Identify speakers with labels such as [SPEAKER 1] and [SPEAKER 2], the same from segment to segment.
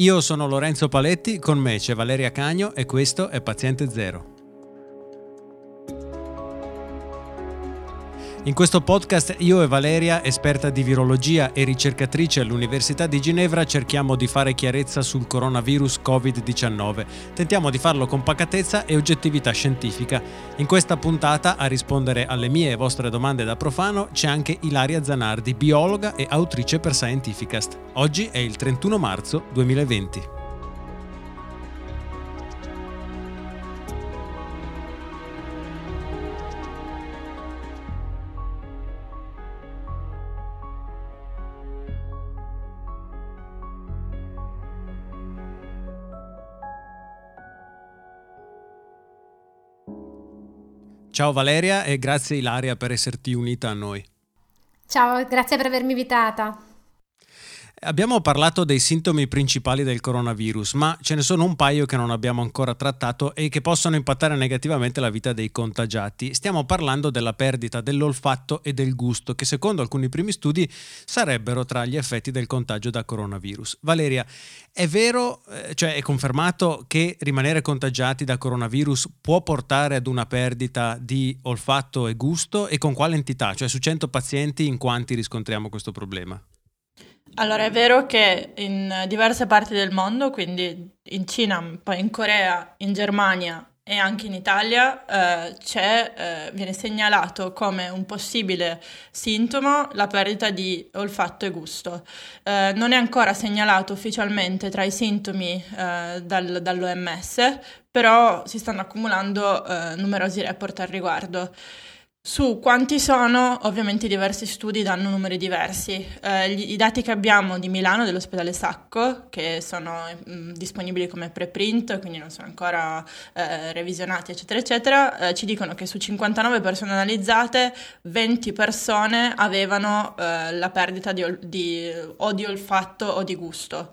[SPEAKER 1] Io sono Lorenzo Paletti, con me c'è Valeria Cagno e questo è Paziente Zero. In questo podcast io e Valeria, esperta di virologia e ricercatrice all'Università di Ginevra, cerchiamo di fare chiarezza sul coronavirus Covid-19. Tentiamo di farlo con pacatezza e oggettività scientifica. In questa puntata a rispondere alle mie e vostre domande da profano c'è anche Ilaria Zanardi, biologa e autrice per Scientificast. Oggi è il 31 marzo 2020. Ciao Valeria e grazie Ilaria per esserti unita a noi.
[SPEAKER 2] Ciao, grazie per avermi invitata.
[SPEAKER 1] Abbiamo parlato dei sintomi principali del coronavirus, ma ce ne sono un paio che non abbiamo ancora trattato e che possono impattare negativamente la vita dei contagiati. Stiamo parlando della perdita dell'olfatto e del gusto, che secondo alcuni primi studi sarebbero tra gli effetti del contagio da coronavirus. Valeria, è vero, eh, cioè è confermato che rimanere contagiati da coronavirus può portare ad una perdita di olfatto e gusto e con quale entità? Cioè su 100 pazienti in quanti riscontriamo questo problema?
[SPEAKER 3] Allora, è vero che in diverse parti del mondo, quindi in Cina, poi in Corea, in Germania e anche in Italia, eh, eh, viene segnalato come un possibile sintomo la perdita di olfatto e gusto. Eh, non è ancora segnalato ufficialmente tra i sintomi eh, dal, dall'OMS, però si stanno accumulando eh, numerosi report al riguardo. Su quanti sono, ovviamente diversi studi danno numeri diversi. Eh, gli, I dati che abbiamo di Milano, dell'ospedale Sacco, che sono mh, mm, disponibili come preprint, quindi non sono ancora eh, revisionati, eccetera, eccetera, eh, ci dicono che su 59 persone analizzate, 20 persone avevano eh, la perdita di, di, o di olfatto o di gusto.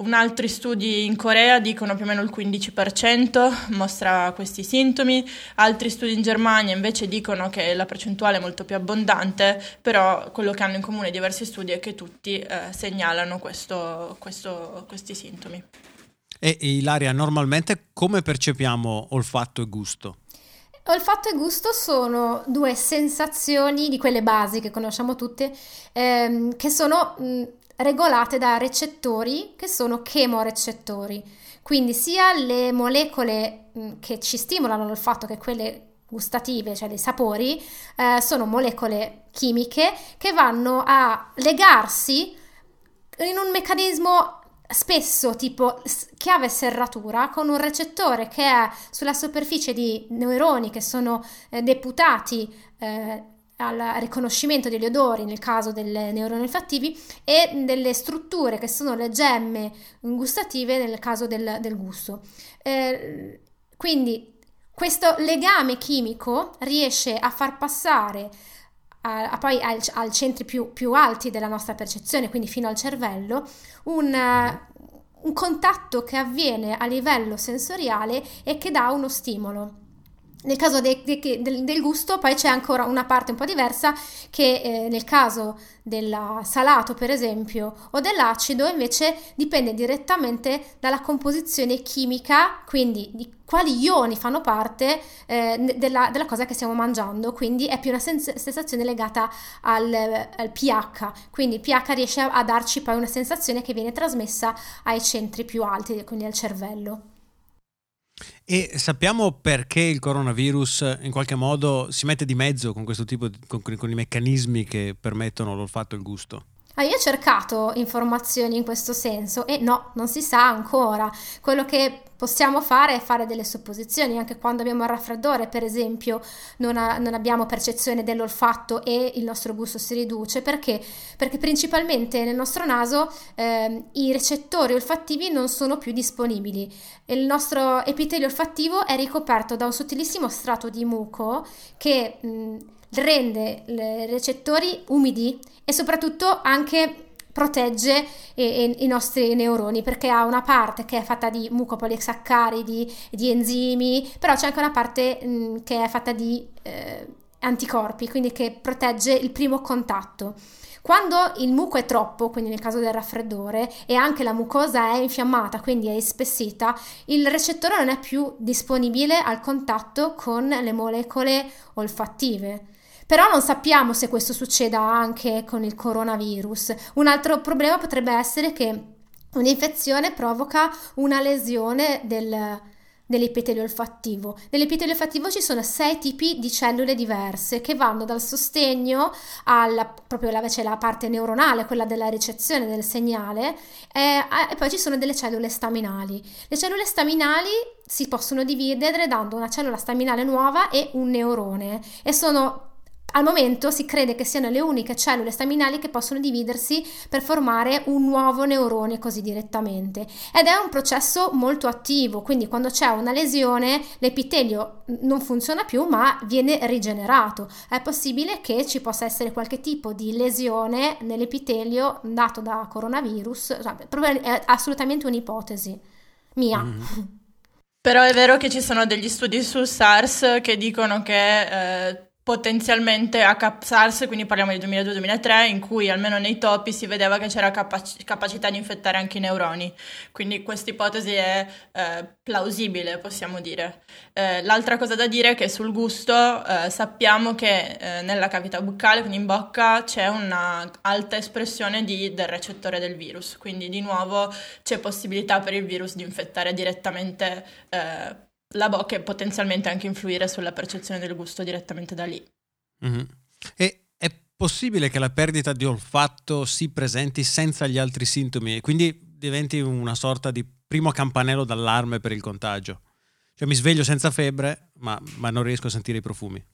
[SPEAKER 3] Un altri studi in Corea dicono più o meno il 15% mostra questi sintomi, altri studi in Germania invece dicono che la percentuale è molto più abbondante, però quello che hanno in comune diversi studi è che tutti eh, segnalano questo, questo, questi sintomi.
[SPEAKER 1] E Ilaria, normalmente come percepiamo olfatto e gusto?
[SPEAKER 2] Olfatto e gusto sono due sensazioni di quelle basi che conosciamo tutte, ehm, che sono mh, regolate da recettori che sono chemorecettori, quindi sia le molecole mm, che ci stimolano l'olfatto che quelle gustative, cioè dei sapori, eh, sono molecole chimiche che vanno a legarsi in un meccanismo spesso tipo chiave serratura con un recettore che è sulla superficie di neuroni che sono eh, deputati eh, al riconoscimento degli odori nel caso delle neuroni olfattivi e delle strutture che sono le gemme gustative nel caso del, del gusto. Eh, quindi questo legame chimico riesce a far passare a, a poi ai, ai centri più, più, alti della nostra percezione, quindi fino al cervello, un, un contatto che avviene a livello sensoriale e che dà uno stimolo. Nel caso de, de, del, del, gusto poi c'è ancora una parte un po' diversa che eh, nel caso del salato per esempio o dell'acido invece dipende direttamente dalla composizione chimica, quindi di quali ioni fanno parte eh, della, della, cosa che stiamo mangiando, quindi è più una sens- sensazione legata al, al, pH, quindi il pH riesce a, a darci poi una sensazione che viene trasmessa ai centri più alti, quindi al cervello.
[SPEAKER 1] E sappiamo perché il coronavirus in qualche modo si mette di mezzo con questo tipo di, con, con i meccanismi che permettono l'olfatto e il gusto?
[SPEAKER 2] Ah, io ho cercato informazioni in questo senso e no, non si sa ancora. Quello che possiamo fare è fare delle supposizioni, anche quando abbiamo il raffreddore, per esempio, non, ha, non abbiamo percezione dell'olfatto e il nostro gusto si riduce. Perché? Perché principalmente nel nostro naso eh, i recettori olfattivi non sono più disponibili. Il nostro epitelio olfattivo è ricoperto da un sottilissimo strato di muco che... Mh, rende i recettori umidi e soprattutto anche protegge i, nostri neuroni perché ha una parte che è fatta di mucopolisaccaridi, di enzimi, però c'è anche una parte mh, che è fatta di eh, anticorpi, quindi che protegge il primo contatto. Quando il muco è troppo, quindi nel caso del raffreddore, e anche la mucosa è infiammata, quindi è ispessita, il recettore non è più disponibile al contatto con le molecole olfattive. Però non sappiamo se questo succeda anche con il coronavirus. Un altro problema potrebbe essere che un'infezione provoca una lesione del, dell'epitelio olfattivo. Nell'epitelio olfattivo ci sono sei tipi di cellule diverse che vanno dal sostegno alla proprio la, cioè la parte neuronale, quella della ricezione del segnale, eh, e poi ci sono delle cellule staminali. Le cellule staminali si possono dividere dando una cellula staminale nuova e un neurone e sono al momento si crede che siano le uniche cellule staminali che possono dividersi per formare un nuovo neurone così direttamente ed è un processo molto attivo, quindi quando c'è una lesione l'epitelio non funziona più ma viene rigenerato. È possibile che ci possa essere qualche tipo di lesione nell'epitelio dato da coronavirus, cioè, è assolutamente un'ipotesi mia. Mm.
[SPEAKER 3] Però è vero che ci sono degli studi sul SARS che dicono che eh, potenzialmente a SARS, quindi parliamo di 2002-2003, in cui almeno nei topi si vedeva che c'era capac- capacità di infettare anche i neuroni. Quindi questa ipotesi è eh, plausibile, possiamo dire. Eh, l'altra cosa da dire è che sul gusto eh, sappiamo che eh, nella cavità buccale, quindi in bocca, c'è una alta espressione di, del recettore del virus, quindi di nuovo c'è possibilità per il virus di infettare direttamente eh, la bocca e potenzialmente anche influire sulla percezione del gusto direttamente da lì.
[SPEAKER 1] Mm-hmm. E è possibile che la perdita di olfatto si presenti senza gli altri sintomi e quindi diventi una sorta di primo campanello d'allarme per il contagio? Cioè mi sveglio senza febbre, ma, ma non riesco a sentire i profumi.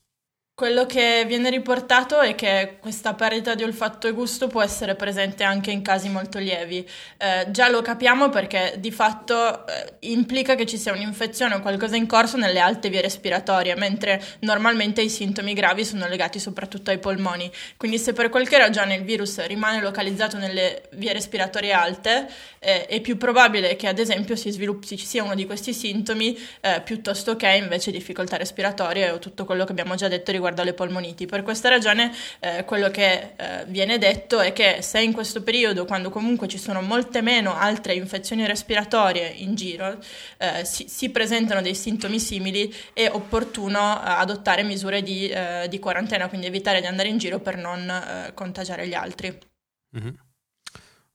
[SPEAKER 3] Quello che viene riportato è che questa perdita di olfatto e gusto può essere presente anche in casi molto lievi. Eh, già lo capiamo perché di fatto eh, implica che ci sia un'infezione o qualcosa in corso nelle alte vie respiratorie, mentre normalmente i sintomi gravi sono legati soprattutto ai polmoni. Quindi se per qualche ragione il virus rimane localizzato nelle vie respiratorie alte, eh, è più probabile che ad esempio si sviluppi, ci sia uno di questi sintomi eh, piuttosto che invece difficoltà respiratorie o tutto quello che abbiamo già detto riguardo riguardo alle polmoniti. Per questa ragione eh, quello che eh, viene detto è che se in questo periodo, quando comunque ci sono molte meno altre infezioni respiratorie in giro, eh, si, si, presentano dei sintomi simili, è opportuno eh, adottare misure di, eh, di, quarantena, quindi evitare di andare in giro per non eh, contagiare gli altri.
[SPEAKER 1] Mm-hmm.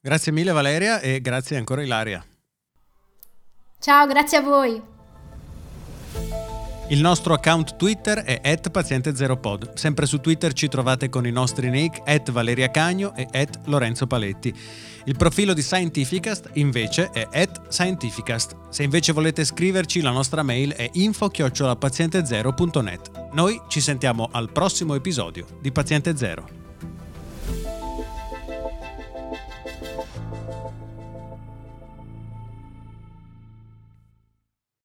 [SPEAKER 1] Grazie mille Valeria e grazie ancora Ilaria.
[SPEAKER 2] Ciao, grazie a voi.
[SPEAKER 1] Il nostro account Twitter è paziente0pod. Sempre su Twitter ci trovate con i nostri nick Valeria Cagno e Lorenzo Paletti. Il profilo di Scientificast invece è Scientificast. Se invece volete scriverci la nostra mail è info-paziente0.net. Noi ci sentiamo al prossimo episodio di Paziente Zero.